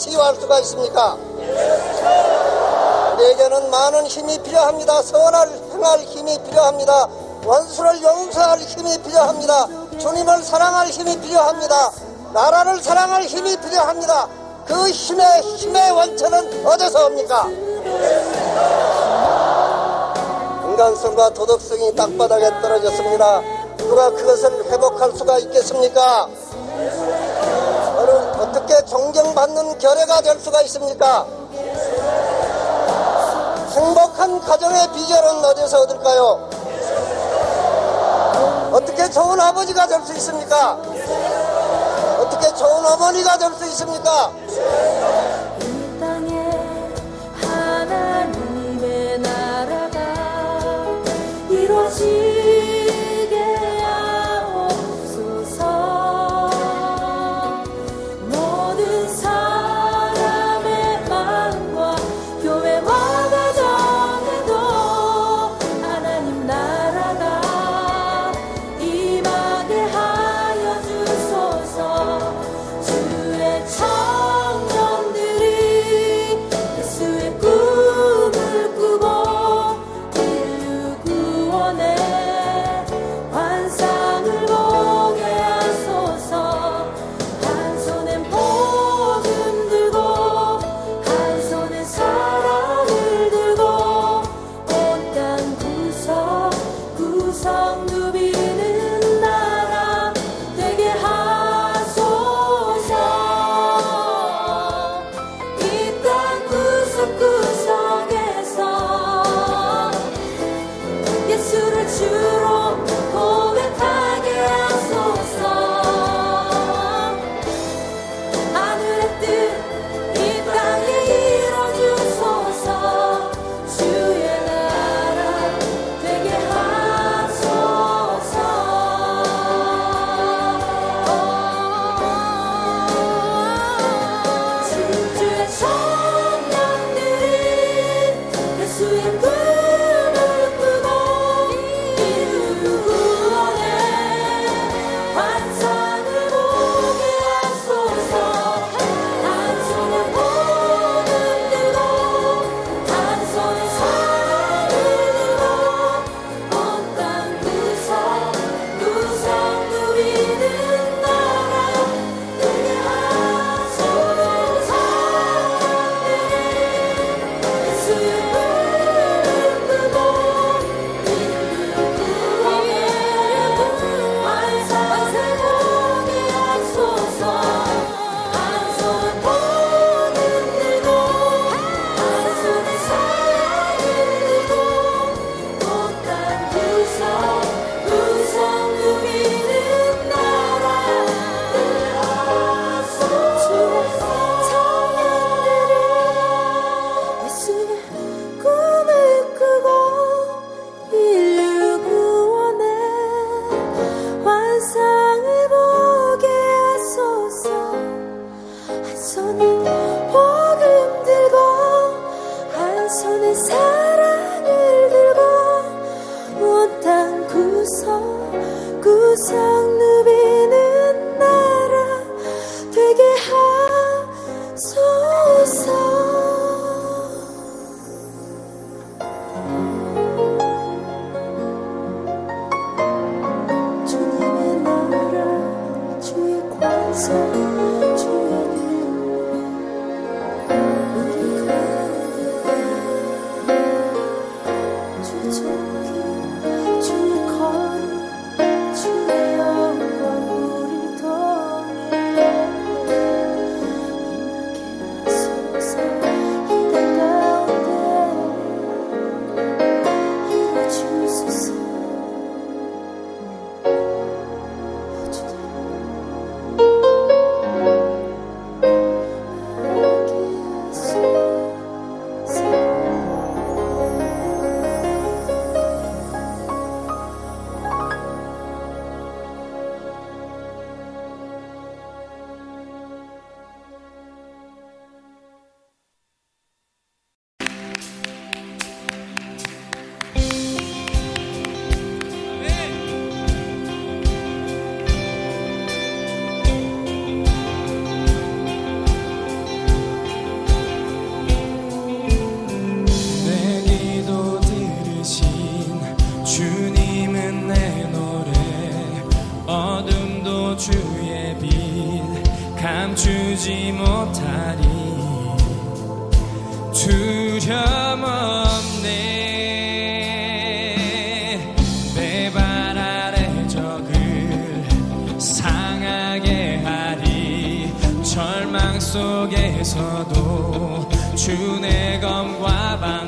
치유할 수가 있습니까? 우리에게는 많은 힘이 필요합니다. 선을 행할 힘이 필요합니다. 원수를 용서할 힘이 필요합니다. 주님을 사랑할 힘이 필요합니다. 나라를 사랑할 힘이 필요합니다. 그 힘의 힘의 원천은 어디서 옵니까? 인간성과 도덕성이 땅바닥에 떨어졌습니다. 누가 그것을 회복할 수가 있겠습니까? 어떻게 존경받는 결례가 될 수가 있습니까? 행복한 가정의 비결은 어디서 얻을까요? 어떻게 좋은 아버지가 될 수 있습니까? 어떻게 좋은 어머니가 될 수 있습니까? soul. 주의 빛 감추지 못하리. 두려없네. 내발 아래 적을 상하게 하리. 절망 속에서도 주내 검과 방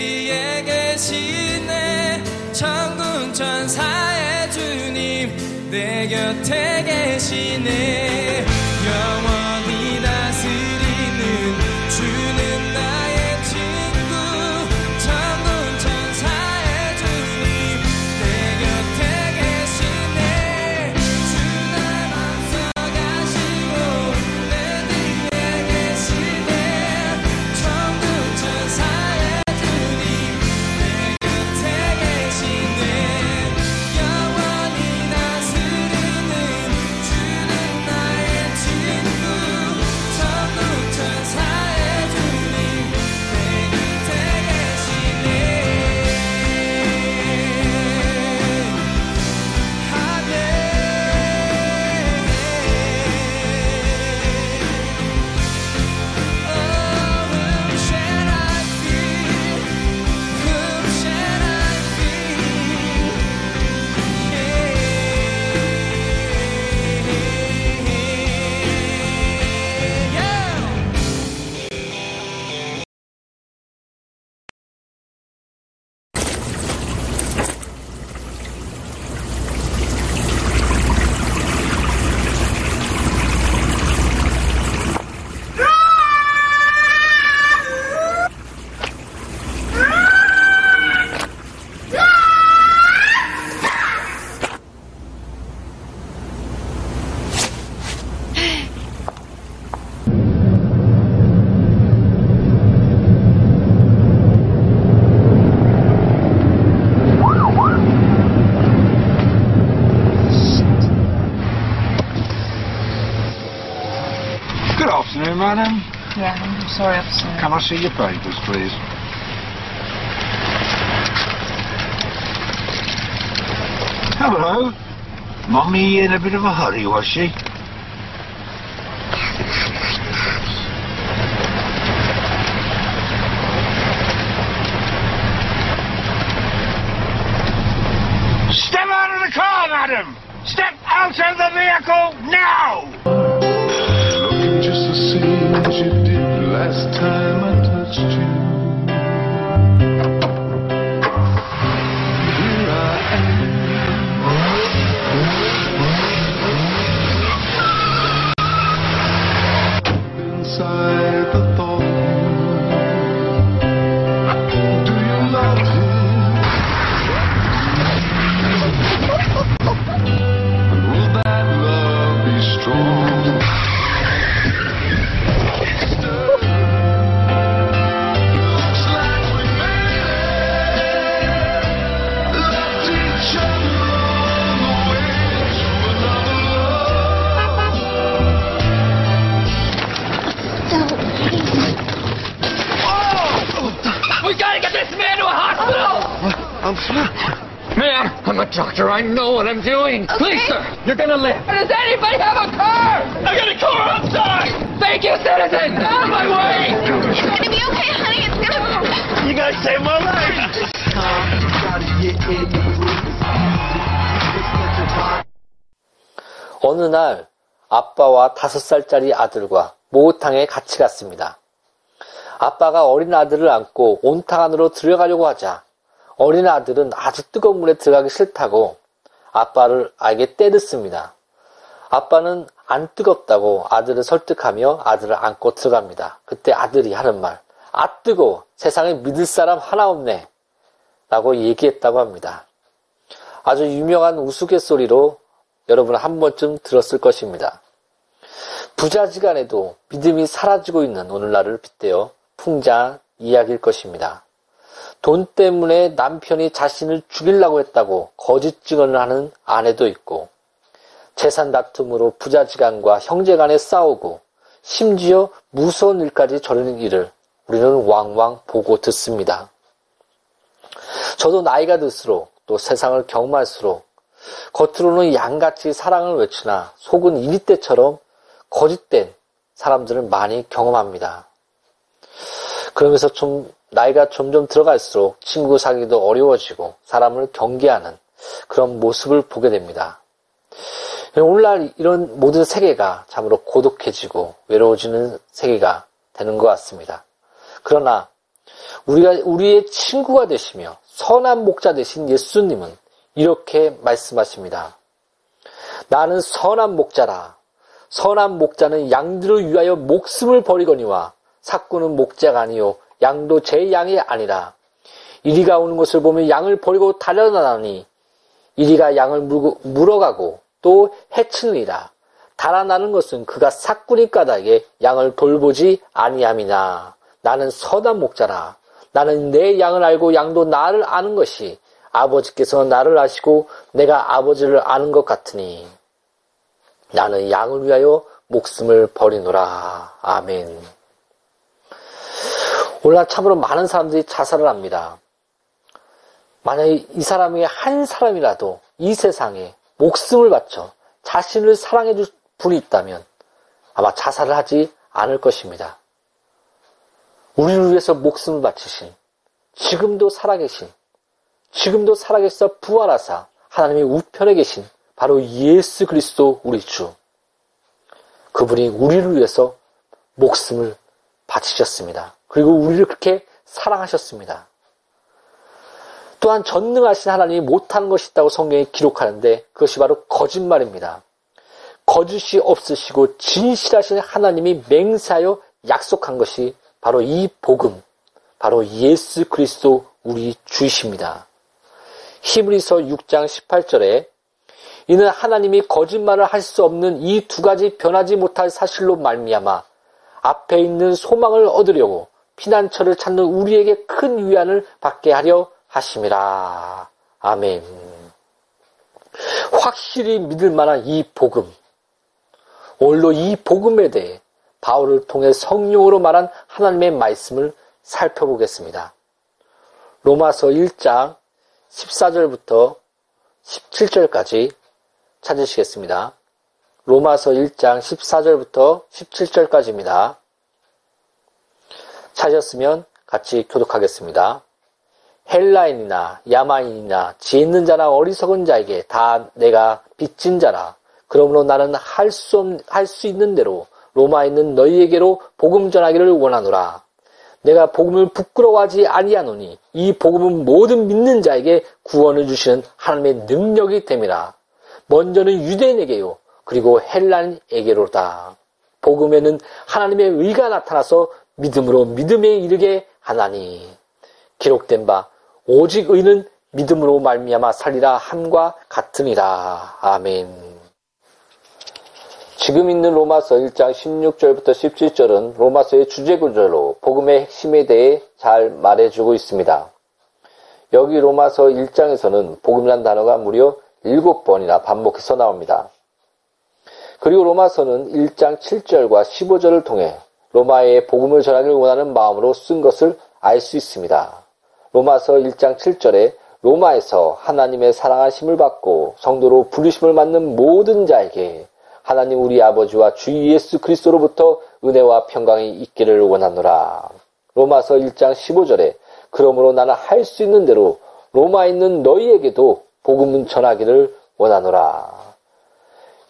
위에 계시네 천군 천사의 주님 내 곁에 계시네. I see your papers, please? Hello. Mummy in a bit of a hurry, was she? I know what I'm doing. Please, sir, you're gonna live. Does anybody have a car? I got a car outside! Thank you, citizen! Out of my way! It's gonna be okay, honey. It's gonna You guys saved my life. 어느 날 아빠와 다섯 살짜리 아들과 목욕탕에 같이 갔습니다. 아빠가 어린 아들을 안고 온탕 안으로 들어가려고 하자 어린 아들은 아주 뜨거운 물에 들어가기 싫다고 아빠를 아에게 때렸습니다. 아빠는 안 뜨겁다고 아들을 설득하며 아들을 안고 들어갑니다. 그때 아들이 하는 말, 아 뜨거워 세상에 믿을 사람 하나 없네 라고 얘기했다고 합니다. 아주 유명한 우스갯소리로 여러분 한 번쯤 들었을 것입니다. 부자지간에도 믿음이 사라지고 있는 오늘날을 빗대어 풍자 이야기일 것입니다. 돈 때문에 남편이 자신을 죽이려고 했다고 거짓 증언을 하는 아내도 있고, 재산 다툼으로 부자지간과 형제간에 싸우고, 심지어 무서운 일까지 저르는 일을 우리는 왕왕 보고 듣습니다. 저도 나이가 들수록 또 세상을 경험할수록 겉으로는 양같이 사랑을 외치나 속은 이리때처럼 거짓된 사람들을 많이 경험합니다. 그러면서 좀 나이가 점점 들어갈수록 친구 사귀기도 어려워지고 사람을 경계하는 그런 모습을 보게 됩니다. 오늘날 이런 모든 세계가 참으로 고독해지고 외로워지는 세계가 되는 것 같습니다. 그러나 우리가 우리의 친구가 되시며 선한 목자 되신 예수님은 이렇게 말씀하십니다. 나는 선한 목자라. 선한 목자는 양들을 위하여 목숨을 버리거니와 사꾸는 목자가 아니요 양도 제 양이 아니라 이리가 오는 것을 보면 양을 버리고 달려나니 이리가 양을 물고, 물어가고 또 해치느니라. 달아나는 것은 그가 사꾸니 까닭에 양을 돌보지 아니함이나 나는 선한 목자라. 나는 내 양을 알고 양도 나를 아는 것이 아버지께서 나를 아시고 내가 아버지를 아는 것 같으니 나는 양을 위하여 목숨을 버리노라. 아멘. 오늘날 참으로 많은 사람들이 자살을 합니다. 만약에 이 사람이 한 사람이라도 이 세상에 목숨을 바쳐 자신을 사랑해 줄 분이 있다면 아마 자살을 하지 않을 것입니다. 우리를 위해서 목숨을 바치신 지금도 살아계신 지금도 살아계셔 부활하사 하나님의 우편에 계신 바로 예수 그리스도 우리 주. 그분이 우리를 위해서 목숨을 바치셨습니다. 그리고 우리를 그렇게 사랑하셨습니다. 또한 전능하신 하나님이 못하는 것이 있다고 성경이 기록하는데 그것이 바로 거짓말입니다. 거짓이 없으시고 진실하신 하나님이 맹세하여 약속한 것이 바로 이 복음, 바로 예수 그리스도 우리 주이십니다. 히브리서 6장 18절에 이는 하나님이 거짓말을 할 수 없는 이 두 가지 변하지 못할 사실로 말미암아 앞에 있는 소망을 얻으려고 피난처를 찾는 우리에게 큰 위안을 받게 하려 하심이라. 아멘. 확실히 믿을 만한 이 복음. 오늘로 이 복음에 대해 바울을 통해 성령으로 말한 하나님의 말씀을 살펴보겠습니다. 로마서 1장 14절부터 17절까지 찾으시겠습니다. 로마서 1장 14절부터 17절까지입니다. 찾으셨으면 같이 교독하겠습니다. 헬라인이나 야마인이나 지혜 있는 자나 어리석은 자에게 다 내가 빚진 자라. 그러므로 나는 할 수 할 수 있는 대로 로마에 있는 너희에게로 복음 전하기를 원하노라. 내가 복음을 부끄러워하지 아니하노니 이 복음은 모든 믿는 자에게 구원을 주시는 하나님의 능력이 됨이라. 먼저는 유대인에게요. 그리고 헬란에게로다. 복음에는 하나님의 의가 나타나서 믿음으로 믿음에 이르게 하나니 기록된 바 오직 의는 믿음으로 말미암아 살리라 함과 같으니라. 아멘. 지금 있는 로마서 1장 16절부터 17절은 로마서의 주제 구절로 복음의 핵심에 대해 잘 말해주고 있습니다. 여기 로마서 1장에서는 복음이란 단어가 무려 7번이나 반복해서 나옵니다. 그리고 로마서는 1장 7절과 15절을 통해 로마의 복음을 전하기를 원하는 마음으로 쓴 것을 알 수 있습니다. 로마서 1장 7절에 로마에서 하나님의 사랑하심을 받고 성도로 부르심을 받는 모든 자에게 하나님 우리 아버지와 주 예수 그리스도로부터 은혜와 평강이 있기를 원하노라. 로마서 1장 15절에 그러므로 나는 할 수 있는 대로 로마에 있는 너희에게도 복음은 전하기를 원하노라.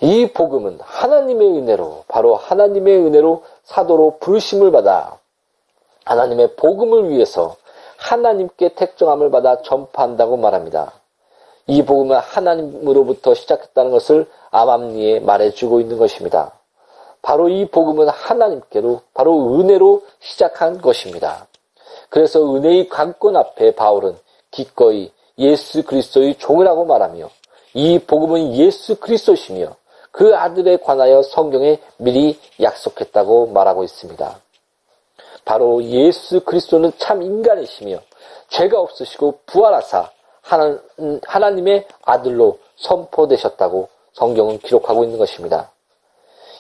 이 복음은 하나님의 은혜로 바로 하나님의 은혜로 사도로 부르심을 받아 하나님의 복음을 위해서 하나님께 택정함을 받아 전파한다고 말합니다. 이 복음은 하나님으로부터 시작했다는 것을 암암리에 말해주고 있는 것입니다. 바로 이 복음은 하나님께로 바로 은혜로 시작한 것입니다. 그래서 은혜의 관건 앞에 바울은 기꺼이 예수 그리스도의 종이라고 말하며 이 복음은 예수 그리스도시며 그 아들에 관하여 성경에 미리 약속했다고 말하고 있습니다. 바로 예수 그리스도는 참 인간이시며 죄가 없으시고 부활하사 하나님의 아들로 선포되셨다고 성경은 기록하고 있는 것입니다.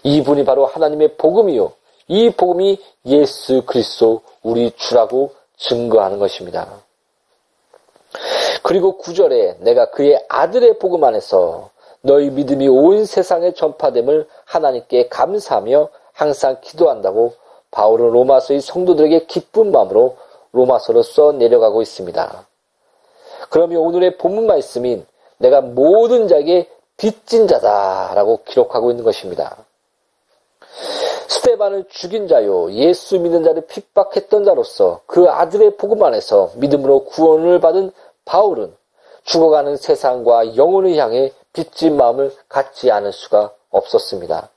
이분이 바로 하나님의 복음이요. 이 복음이 예수 그리스도 우리 주라고 증거하는 것입니다. 그리고 구절에 내가 그의 아들의 복음 안에서 너희 믿음이 온 세상에 전파됨을 하나님께 감사하며 항상 기도한다고 바울은 로마서의 성도들에게 기쁜 마음으로 로마서로 써 내려가고 있습니다. 그러면 오늘의 본문 말씀인 내가 모든 자에게 빚진 자다라고 기록하고 있는 것입니다. 스테반을 죽인 자요 예수 믿는 자를 핍박했던 자로서 그 아들의 복음 안에서 믿음으로 구원을 받은 바울은 죽어가는 세상과 영혼을 향해 빚진 마음을 갖지 않을 수가 없었습니다.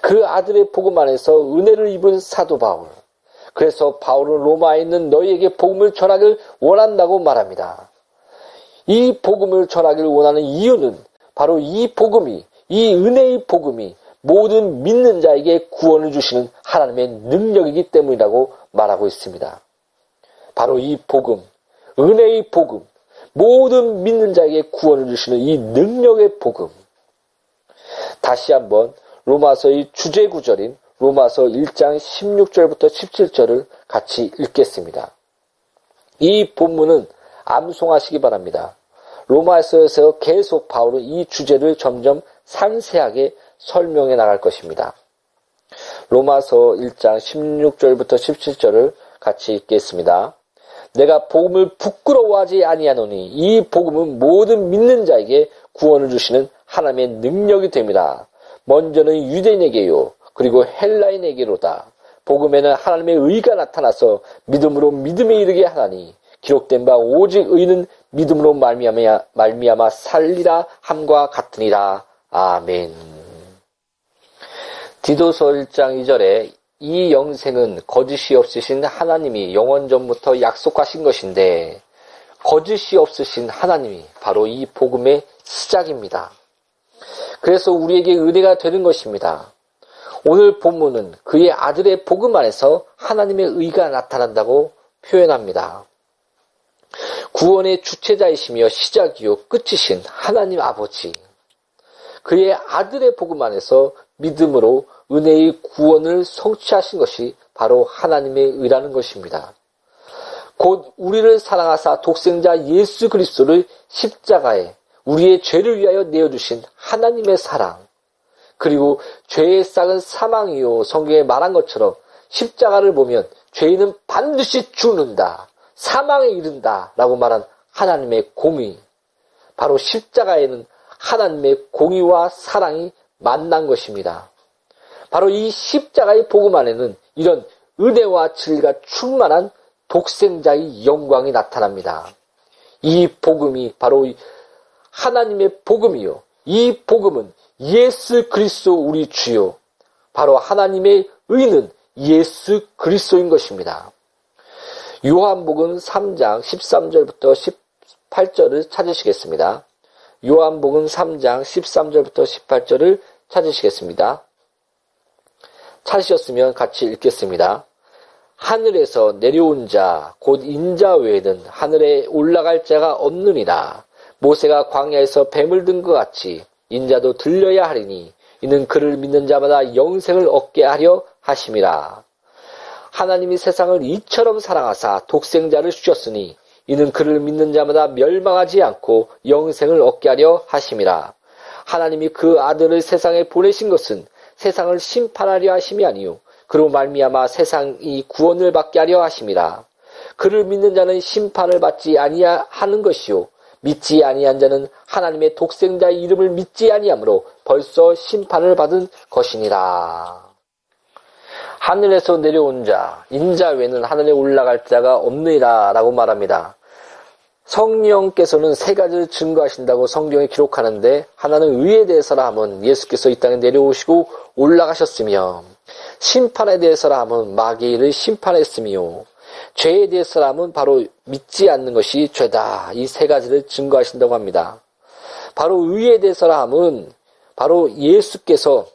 그 아들의 복음 안에서 은혜를 입은 사도 바울. 그래서 바울은 로마에 있는 너희에게 복음을 전하기를 원한다고 말합니다. 이 복음을 전하기를 원하는 이유는 바로 이 복음이, 이 은혜의 복음이 모든 믿는 자에게 구원을 주시는 하나님의 능력이기 때문이라고 말하고 있습니다. 바로 이 복음, 은혜의 복음, 모든 믿는 자에게 구원을 주시는 이 능력의 복음. 다시 한번 로마서의 주제 구절인 로마서 1장 16절부터 17절을 같이 읽겠습니다. 이 본문은 암송하시기 바랍니다. 로마서에서 계속 바울은 이 주제를 점점 상세하게 설명해 나갈 것입니다. 로마서 1장 16절부터 17절을 같이 읽겠습니다. 내가 복음을 부끄러워하지 아니하노니 이 복음은 모든 믿는 자에게 구원을 주시는 하나님의 능력이 됩니다. 먼저는 유대인에게요. 그리고 헬라인에게로다. 복음에는 하나님의 의가 나타나서 믿음으로 믿음에 이르게 하나니 기록된 바 오직 의는 믿음으로 말미암아, 말미암아 살리라 함과 같으니라. 아멘. 디도서 1장 2절에 이 영생은 거짓이 없으신 하나님이 영원 전부터 약속하신 것인데 거짓이 없으신 하나님이 바로 이 복음의 시작입니다. 그래서 우리에게 은혜가 되는 것입니다. 오늘 본문은 그의 아들의 복음 안에서 하나님의 의가 나타난다고 표현합니다. 구원의 주체자이시며 시작이요 끝이신 하나님 아버지. 그의 아들의 복음 안에서 믿음으로 은혜의 구원을 성취하신 것이 바로 하나님의 의라는 것입니다. 곧 우리를 사랑하사 독생자 예수 그리스도를 십자가에 우리의 죄를 위하여 내어주신 하나님의 사랑, 그리고 죄의 싹은 사망이요. 성경에 말한 것처럼 십자가를 보면 죄인은 반드시 죽는다. 사망에 이른다. 라고 말한 하나님의 공의. 바로 십자가에는 하나님의 공의와 사랑이 만난 것입니다. 바로 이 십자가의 복음 안에는 이런 은혜와 진리가 충만한 독생자의 영광이 나타납니다. 이 복음이 바로 하나님의 복음이요. 이 복음은 예수 그리스도 우리 주요. 바로 하나님의 의는 예수 그리스도인 것입니다. 요한복음 3장 13절부터 18절을 찾으시겠습니다. 요한복음 3장 13절부터 18절을 찾으시겠습니다. 찾으셨으면 같이 읽겠습니다. 하늘에서 내려온 자, 곧 인자 외에는 하늘에 올라갈 자가 없느니라. 모세가 광야에서 뱀을 든 것 같이 인자도 들려야 하리니 이는 그를 믿는 자마다 영생을 얻게 하려 하심이라. 하나님이 세상을 이처럼 사랑하사 독생자를 주셨으니 이는 그를 믿는 자마다 멸망하지 않고 영생을 얻게 하려 하심이라. 하나님이 그 아들을 세상에 보내신 것은 세상을 심판하려 하심이 아니요 그로 말미암아 세상이 구원을 받게 하려 하심이라. 그를 믿는 자는 심판을 받지 아니하는 것이요 믿지 아니한 자는 하나님의 독생자의 이름을 믿지 아니하므로 벌써 심판을 받은 것이니라. 하늘에서 내려온 자, 인자 외에는 하늘에 올라갈 자가 없느니라 라고 말합니다. 성령께서는 세 가지를 증거하신다고 성경에 기록하는데 하나는 의에 대해서라 하면 예수께서 이 땅에 내려오시고 올라가셨으며 심판에 대해서라 하면 마귀를 심판했으며 죄에 대해서라 하면 바로 믿지 않는 것이 죄다. 이 세 가지를 증거하신다고 합니다. 바로 의에 대해서라 하면 바로 예수께서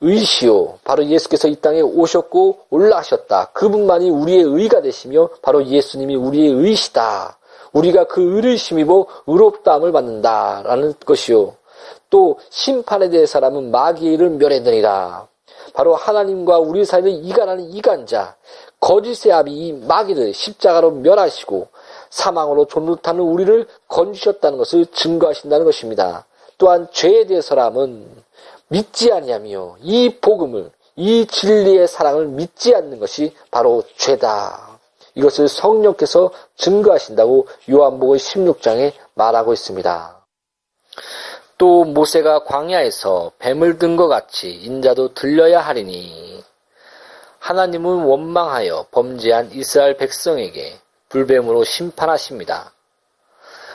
의시요. 바로 예수께서 이 땅에 오셨고 올라가셨다. 그분만이 우리의 의가 되시며 바로 예수님이 우리의 의시다. 우리가 그 의를 심이고 의롭다함을 받는다라는 것이요. 또 심판에 대해서라면 마귀의 일을 멸해드리라. 바로 하나님과 우리 사이를 이간하는 이간자, 거짓의 아비 이 마귀를 십자가로 멸하시고 사망으로 존못하는 우리를 건지셨다는 것을 증거하신다는 것입니다. 또한 죄에 대해서라면 믿지 아니하며 이 복음을 이 진리의 사랑을 믿지 않는 것이 바로 죄다. 이것을 성령께서 증거하신다고 요한복음 16장에 말하고 있습니다. 또 모세가 광야에서 뱀을 든 것 같이 인자도 들려야 하리니 하나님은 원망하여 범죄한 이스라엘 백성에게 불뱀으로 심판하십니다.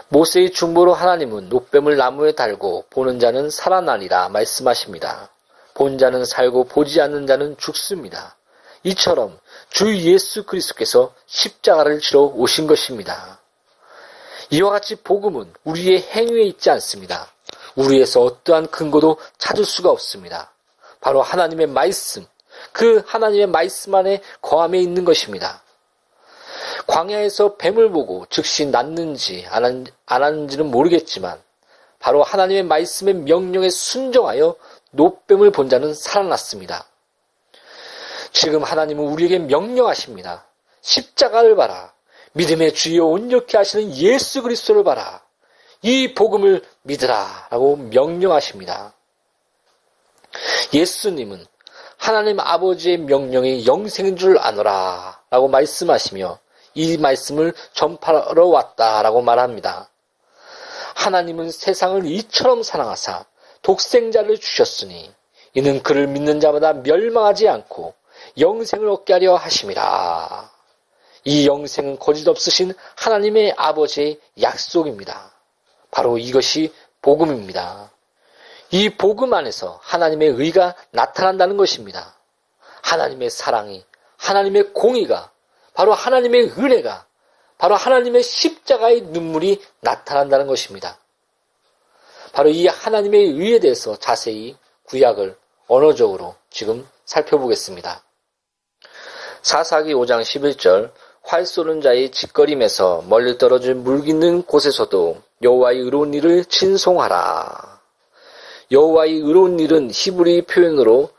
모세의 중보로 하나님은 노뱀을 나무에 달고 보는 자는 살아나리라 말씀하십니다. 본 자는 살고 보지 않는 자는 죽습니다. 이처럼 주 예수 그리스도께서 십자가를 지러 오신 것입니다. 이와 같이 복음은 우리의 행위에 있지 않습니다. 우리에서 어떠한 근거도 찾을 수가 없습니다. 바로 하나님의 말씀, 그 하나님의 말씀 안에 거함에 있는 것입니다. 광야에서 뱀을 보고 즉시 낫는지 안, 하는지는 모르겠지만 바로 하나님의 말씀의 명령에 순종하여 노뱀을 본 자는 살아났습니다. 지금 하나님은 우리에게 명령하십니다. 십자가를 봐라. 믿음의 주여 온전케 하시는 예수 그리스도를 봐라. 이 복음을 믿으라. 라고 명령하십니다. 예수님은 하나님 아버지의 명령이 영생인 줄 아노라. 라고 말씀하시며 이 말씀을 전파하러 왔다 라고 말합니다. 하나님은 세상을 이처럼 사랑하사 독생자를 주셨으니 이는 그를 믿는 자마다 멸망하지 않고 영생을 얻게 하려 하심이라. 이 영생은 거짓 없으신 하나님의 아버지의 약속입니다. 바로 이것이 복음입니다. 이 복음 안에서 하나님의 의가 나타난다는 것입니다. 하나님의 사랑이, 하나님의 공의가 바로 하나님의 은혜가 바로 하나님의 십자가의 눈물이 나타난다는 것입니다. 바로 이 하나님의 의에 대해서 자세히 구약을 언어적으로 지금 살펴보겠습니다. 사사기 5장 11절 활 쏘는 자의 짓거림에서 멀리 떨어진 물깃는 곳에서도 여호와의 의로운 일을 친송하라. 여호와의 의로운 일은 히브리 표현으로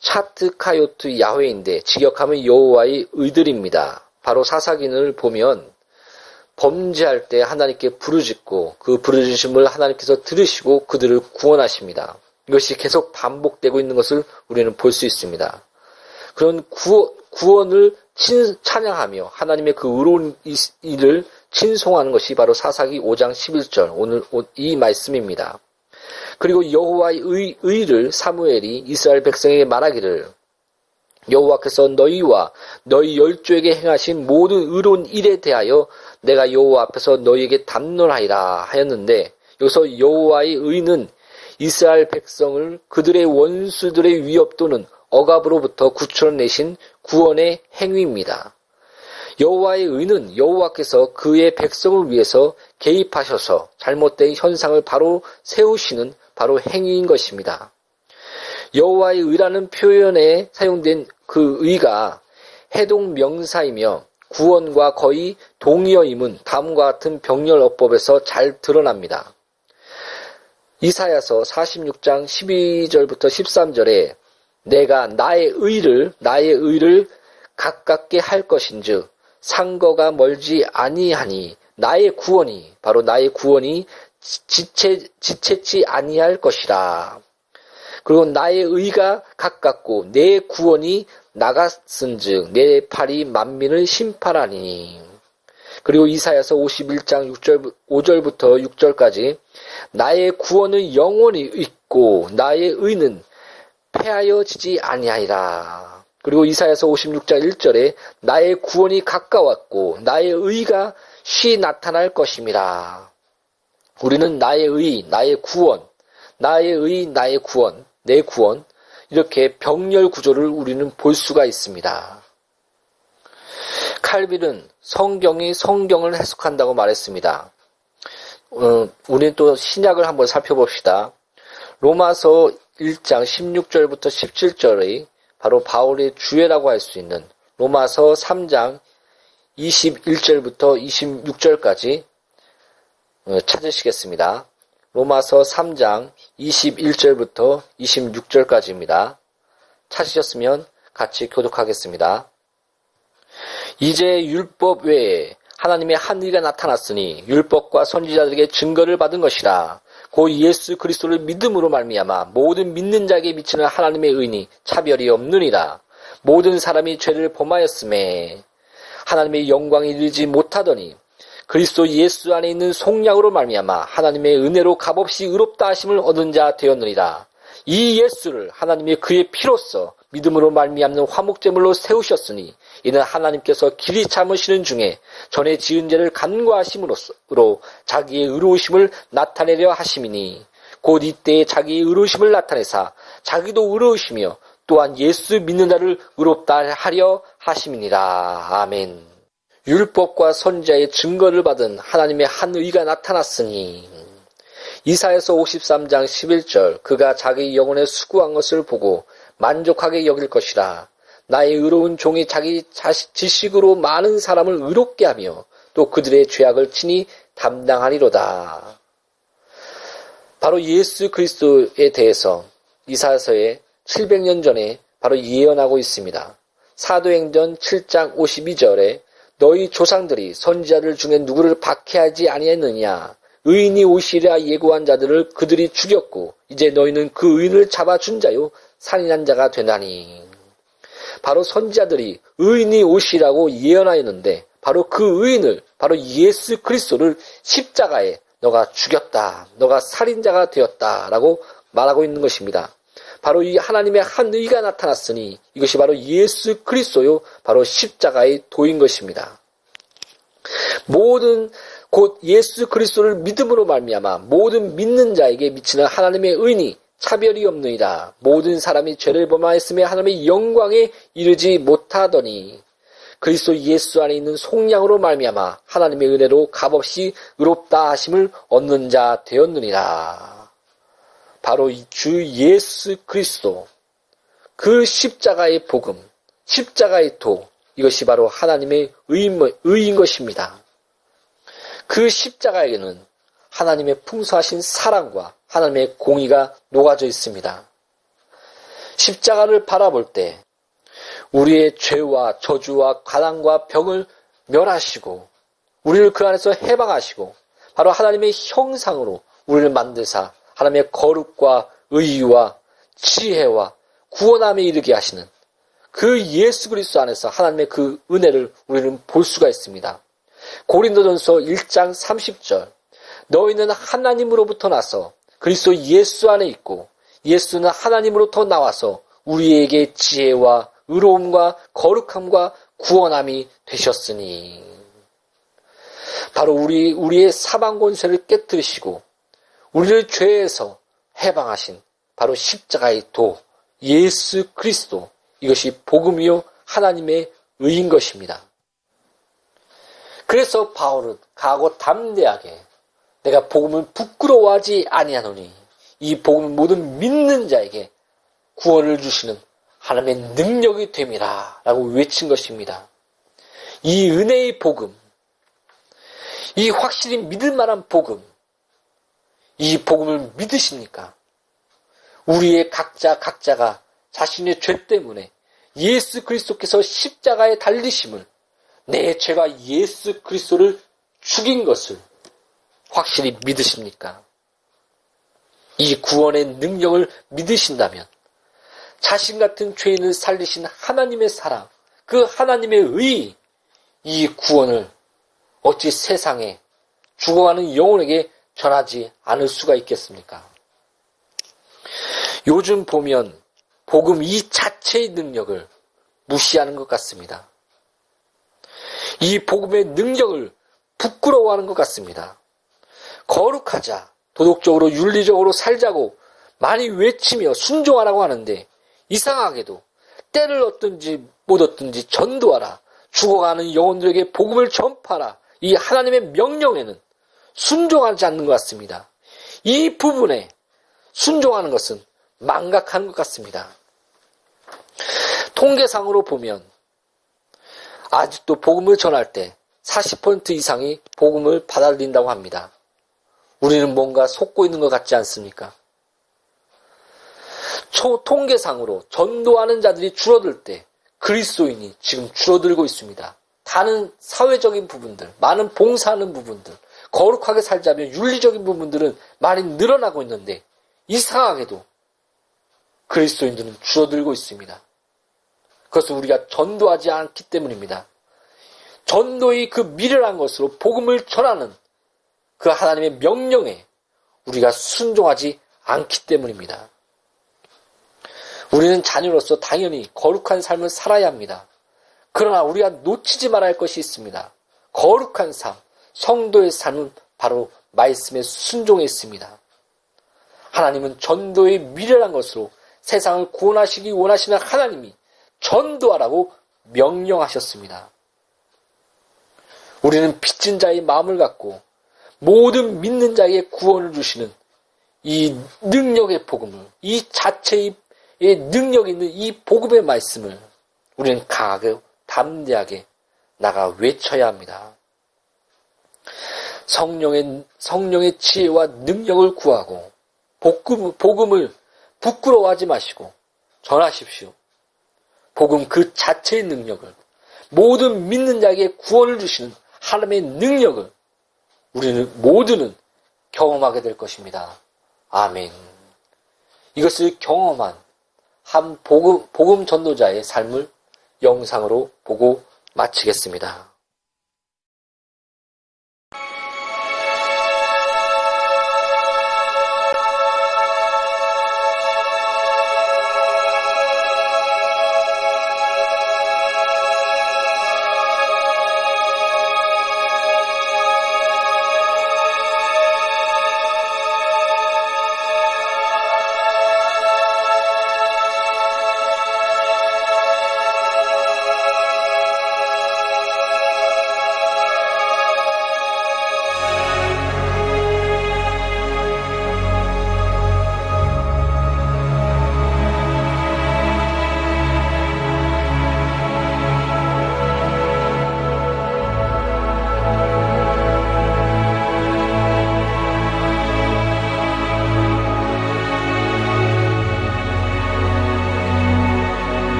차트카요트 야훼인데 직역하면 여호와의 의들입니다. 바로 사사기를 보면 범죄할 때 하나님께 부르짖고 그 부르짖음을 하나님께서 들으시고 그들을 구원하십니다. 이것이 계속 반복되고 있는 것을 우리는 볼 수 있습니다. 그런 구원, 구원을 친, 찬양하며 하나님의 그 의로운 일을 친송하는 것이 바로 사사기 5장 11절 오늘 이 말씀입니다. 그리고 여호와의 의, 의를 사무엘이 이스라엘 백성에게 말하기를 여호와께서 너희와 너희 열조에게 행하신 모든 의로운 일에 대하여 내가 여호와 앞에서 너희에게 담론하리라 하였는데 여기서 여호와의 의는 이스라엘 백성을 그들의 원수들의 위협 또는 억압으로부터 구출해내신 구원의 행위입니다. 여호와의 의는 여호와께서 그의 백성을 위해서 개입하셔서 잘못된 현상을 바로 세우시는 바로 행위인 것입니다. 여호와의 의라는 표현에 사용된 그 의가 해동 명사이며 구원과 거의 동의어임은 다음과 같은 병렬어법에서 잘 드러납니다. 이사야서 46장 12절부터 13절에 내가 나의 의를 나의 의를 가깝게 할 것인즉 상거가 멀지 아니하니 나의 구원이 바로 나의 구원이 지체 지체치 아니할 것이라. 그리고 나의 의가 가깝고 내 구원이 나갔은즉 내 팔이 만민을 심판하니. 그리고 이사야서 51장 6절 5절부터 6절까지 나의 구원은 영원히 있고 나의 의는 패하여지지 아니하리라. 그리고 이사야서 56장 1절에 나의 구원이 가까웠고 나의 의가 쉬 나타날 것임이라. 우리는 나의 의, 나의 구원, 나의 의, 나의 구원, 내 구원 이렇게 병렬 구조를 우리는 볼 수가 있습니다. 칼빈은 성경이 성경을 해석한다고 말했습니다. 어, 우리는 또 신약을 한번 살펴봅시다. 로마서 1장 16절부터 17절의 바로 바울의 주애라고 할 수 있는 로마서 3장 21절부터 26절까지 어, 찾으시겠습니다. 로마서 3장 21절부터 26절까지입니다. 찾으셨으면 같이 교독하겠습니다. 이제 율법 외에 하나님의 한의가 나타났으니 율법과 선지자들에게 증거를 받은 것이라. 고 예수 그리스도를 믿음으로 말미암아 모든 믿는 자에게 미치는 하나님의 의니 차별이 없느니라. 모든 사람이 죄를 범하였음에 하나님의 영광이 이르지 못하더니 그리스도 예수 안에 있는 속량으로 말미암아 하나님의 은혜로 값없이 의롭다 하심을 얻은 자 되었느니라. 이 예수를 하나님의 그의 피로써 믿음으로 말미암는 화목제물로 세우셨으니 이는 하나님께서 길이 참으시는 중에 전에 지은 죄를 간과하심으로 자기의 의로우심을 나타내려 하심이니 곧 이때에 자기의 의로우심을 나타내사 자기도 의로우시며 또한 예수 믿는 자를 의롭다 하려 하심이니라. 아멘. 율법과 선자의 증거를 받은 하나님의 한 의가 나타났으니 이사에서 53장 11절 그가 자기 영혼에 수고한 것을 보고 만족하게 여길 것이라 나의 의로운 종이 자기 지식으로 많은 사람을 의롭게 하며 또 그들의 죄악을 친히 담당하리로다. 바로 예수 그리스도에 대해서 이사서에 700년 전에 바로 예언하고 있습니다. 사도행전 7장 52절에 너희 조상들이 선지자들 중에 누구를 박해하지 아니했느냐 의인이 오시리라 예고한 자들을 그들이 죽였고 이제 너희는 그 의인을 잡아준 자요 살인한 자가 되나니 바로 선지자들이 의인이 오시라고 예언하였는데 바로 그 의인을 바로 예수 그리스도를 십자가에 너가 죽였다. 너가 살인자가 되었다라고 말하고 있는 것입니다. 바로 이 하나님의 한 의가 나타났으니 이것이 바로 예수 그리스도요 바로 십자가의 도인 것입니다. 모든 곧 예수 그리스도를 믿음으로 말미암아 모든 믿는 자에게 미치는 하나님의 의니 차별이 없느니라 모든 사람이 죄를 범하였음에 하나님의 영광에 이르지 못하더니 그리스도 예수 안에 있는 속량으로 말미암아 하나님의 은혜로 값없이 의롭다 하심을 얻는 자 되었느니라. 바로 이 주 예수 그리스도 그 십자가의 복음, 십자가의 도 이것이 바로 하나님의 의인, 의인 것입니다. 그 십자가에는 하나님의 풍성하신 사랑과 하나님의 공의가 녹아져 있습니다. 십자가를 바라볼 때 우리의 죄와 저주와 가난과 병을 멸하시고 우리를 그 안에서 해방하시고 바로 하나님의 형상으로 우리를 만드사 하나님의 거룩과 의와 지혜와 구원함에 이르게 하시는 그 예수 그리스도 안에서 하나님의 그 은혜를 우리는 볼 수가 있습니다. 고린도전서 1장 30절 너희는 하나님으로부터 나서 그리스도 예수 안에 있고 예수는 하나님으로부터 나와서 우리에게 지혜와 의로움과 거룩함과 구원함이 되셨으니 바로 우리 우리의 사방 권세를 깨뜨리시고 우리를 죄에서 해방하신 바로 십자가의 도 예수 그리스도 이것이 복음이요 하나님의 의인 것입니다. 그래서 바울은 가고 담대하게 내가 복음을 부끄러워하지 아니하노니 이 복음을 모든 믿는 자에게 구원을 주시는 하나님의 능력이 됨이라 라고 외친 것입니다. 이 은혜의 복음, 이 확실히 믿을 만한 복음, 이 복음을 믿으십니까? 우리의 각자 각자가 자신의 죄 때문에 예수 그리스도께서 십자가에 달리심을 내 죄가 예수 그리스도를 죽인 것을 확실히 믿으십니까? 이 구원의 능력을 믿으신다면 자신 같은 죄인을 살리신 하나님의 사랑, 그 하나님의 의, 이 구원을 어찌 세상에 죽어가는 영혼에게 전하지 않을 수가 있겠습니까? 요즘 보면 복음 이 자체의 능력을 무시하는 것 같습니다. 이 복음의 능력을 부끄러워하는 것 같습니다. 거룩하자, 도덕적으로 윤리적으로 살자고 많이 외치며 순종하라고 하는데 이상하게도 때를 얻든지 못 얻든지 전도하라. 죽어가는 영혼들에게 복음을 전파하라. 이 하나님의 명령에는 순종하지 않는 것 같습니다. 이 부분에 순종하는 것은 망각하는 것 같습니다. 통계상으로 보면 아직도 복음을 전할 때 40% 이상이 복음을 받아들인다고 합니다. 우리는 뭔가 속고 있는 것 같지 않습니까? 초 통계상으로 전도하는 자들이 줄어들 때 그리스도인이 지금 줄어들고 있습니다. 다른 사회적인 부분들, 많은 봉사하는 부분들, 거룩하게 살자면 윤리적인 부분들은 많이 늘어나고 있는데 이상하게도 그리스도인들은 줄어들고 있습니다. 그것은 우리가 전도하지 않기 때문입니다. 전도의 그 미련한 것으로 복음을 전하는 그 하나님의 명령에 우리가 순종하지 않기 때문입니다. 우리는 자녀로서 당연히 거룩한 삶을 살아야 합니다. 그러나 우리가 놓치지 말아야 할 것이 있습니다. 거룩한 삶, 성도의 삶은 바로 말씀에 순종해 있습니다. 하나님은 전도의 미련한 것으로 세상을 구원하시기 원하시는 하나님이 전도하라고 명령하셨습니다. 우리는 빚진 자의 마음을 갖고 모든 믿는 자에게 구원을 주시는 이 능력의 복음을, 이 자체의 능력 있는 이 복음의 말씀을 우리는 강하게 담대하게 나가 외쳐야 합니다. 성령의, 성령의 지혜와 능력을 구하고 복음, 복음을 부끄러워하지 마시고 전하십시오. 복음 그 자체의 능력을 모든 믿는 자에게 구원을 주시는 하나님의 능력을 우리는 모두는 경험하게 될 것입니다. 아멘. 이것을 경험한 한 복음, 복음 전도자의 삶을 영상으로 보고 마치겠습니다.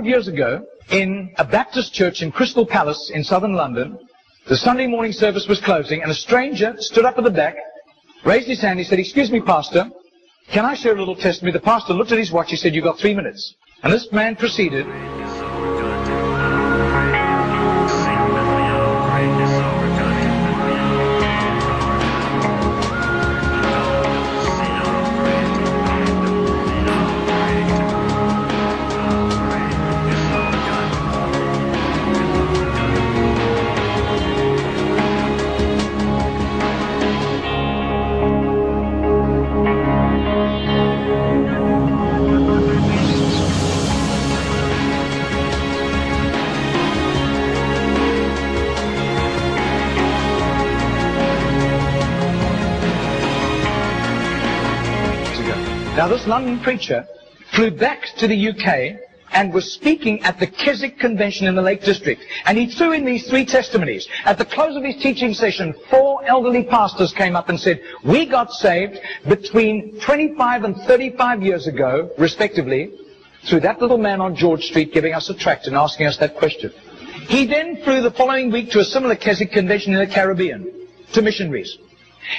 Of years ago, in a Baptist church in Crystal Palace in southern London, the Sunday morning service was closing, and a stranger stood up at the back, raised his hand, he said, Excuse me, Pastor, can I share a little testimony? The pastor looked at his watch, he said, You've got three minutes. And this man proceeded. London preacher flew back to the UK and was speaking at the Keswick Convention in the Lake District. And he threw in these three testimonies. At the close of his teaching session, four elderly pastors came up and said, we got saved between 25 and 35 years ago, respectively, through that little man on George Street giving us a tract and asking us that question. He then flew the following week to a similar Keswick Convention in the Caribbean, to missionaries.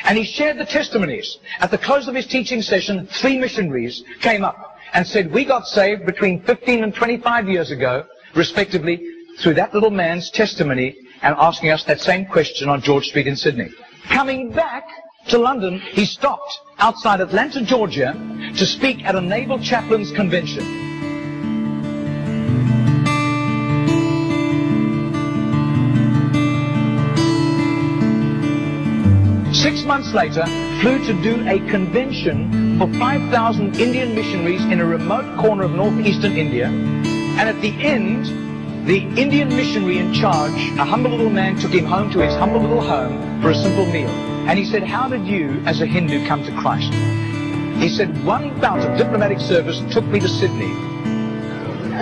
And he shared the testimonies. At the close of his teaching session, three missionaries came up and said, we got saved between 15 and 25 years ago, respectively, through that little man's testimony and asking us that same question on George Street in Sydney. Coming back to London, he stopped outside Atlanta, Georgia, to speak at a naval chaplains convention. Months later, flew to do a convention for 5,000 Indian missionaries in a remote corner of northeastern India. And at the end, the Indian missionary in charge, a humble little man, took him home to his humble little home for a simple meal. And he said, how did you, as a Hindu, come to Christ? He said, one bout of diplomatic service took me to Sydney.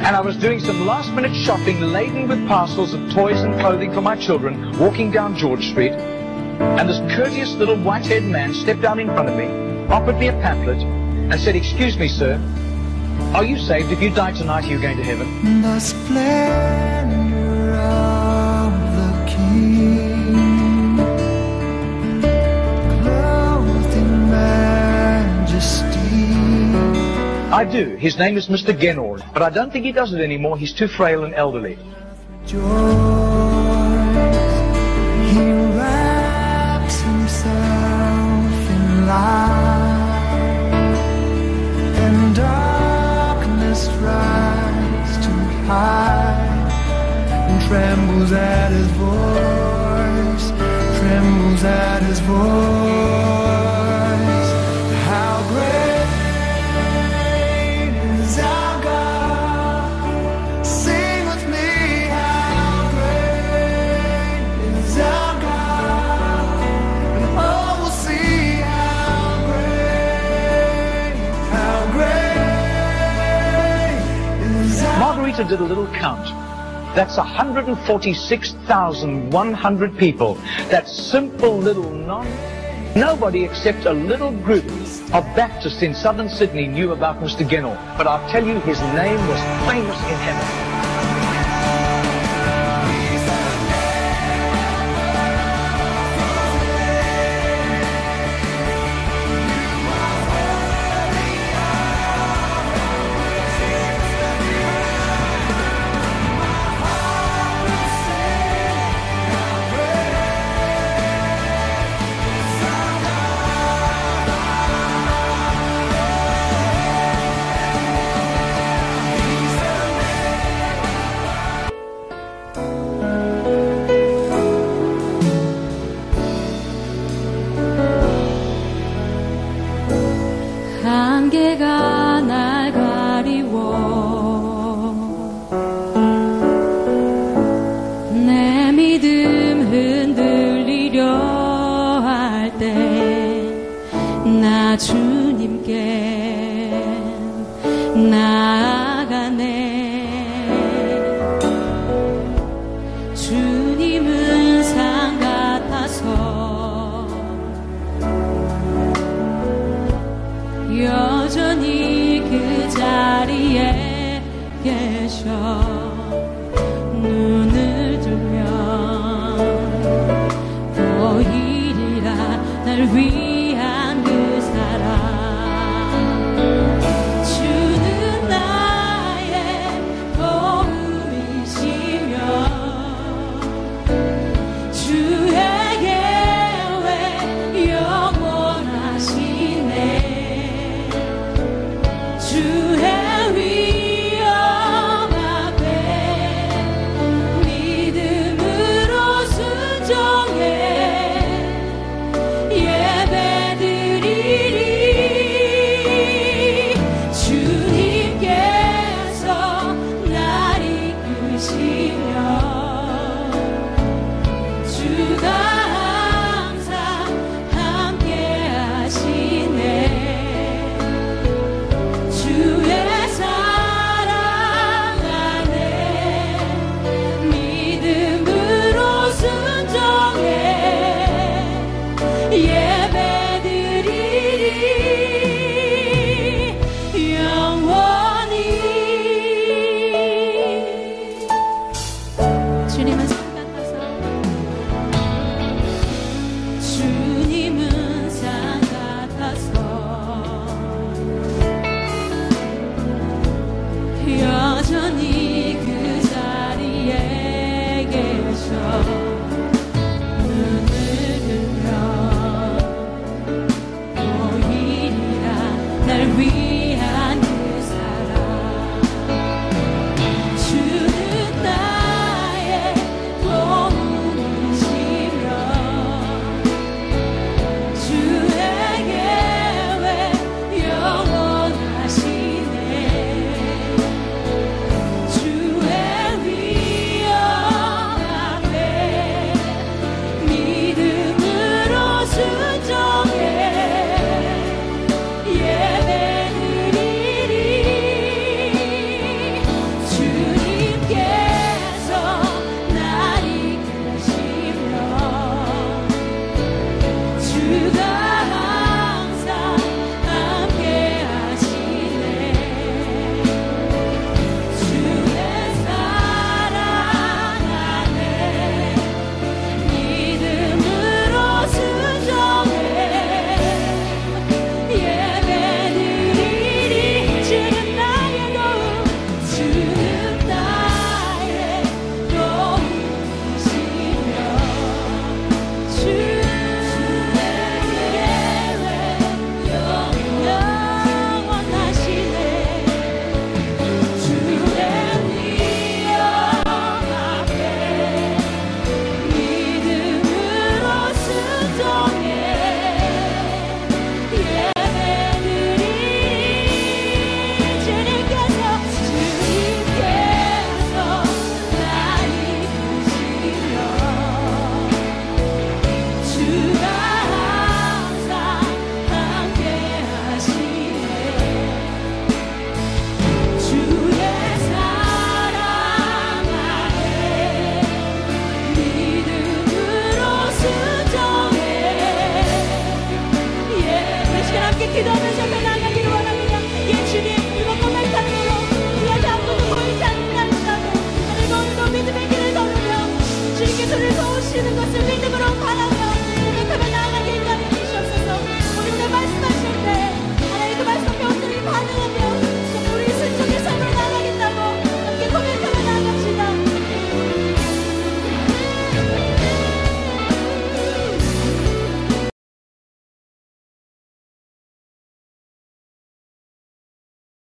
And I was doing some last minute shopping laden with parcels of toys and clothing for my children, walking down George Street. And this courteous little white-haired man stepped out in front of me, offered me a pamphlet, and said, Excuse me, sir, are you saved? If you die tonight, are you going to heaven? The splendor of the King, clothed in majesty. I do. His name is Mr. Genord, but I don't think he does it anymore. He's too frail and elderly. Joys, and darkness tries to hide, and trembles at his voice, trembles at his voice. Did a little count. That's 146,100 people. That simple little non... Nobody except a little group of Baptists in southern Sydney knew about Mr. Ginnell. But I'll tell you, his name was famous in heaven.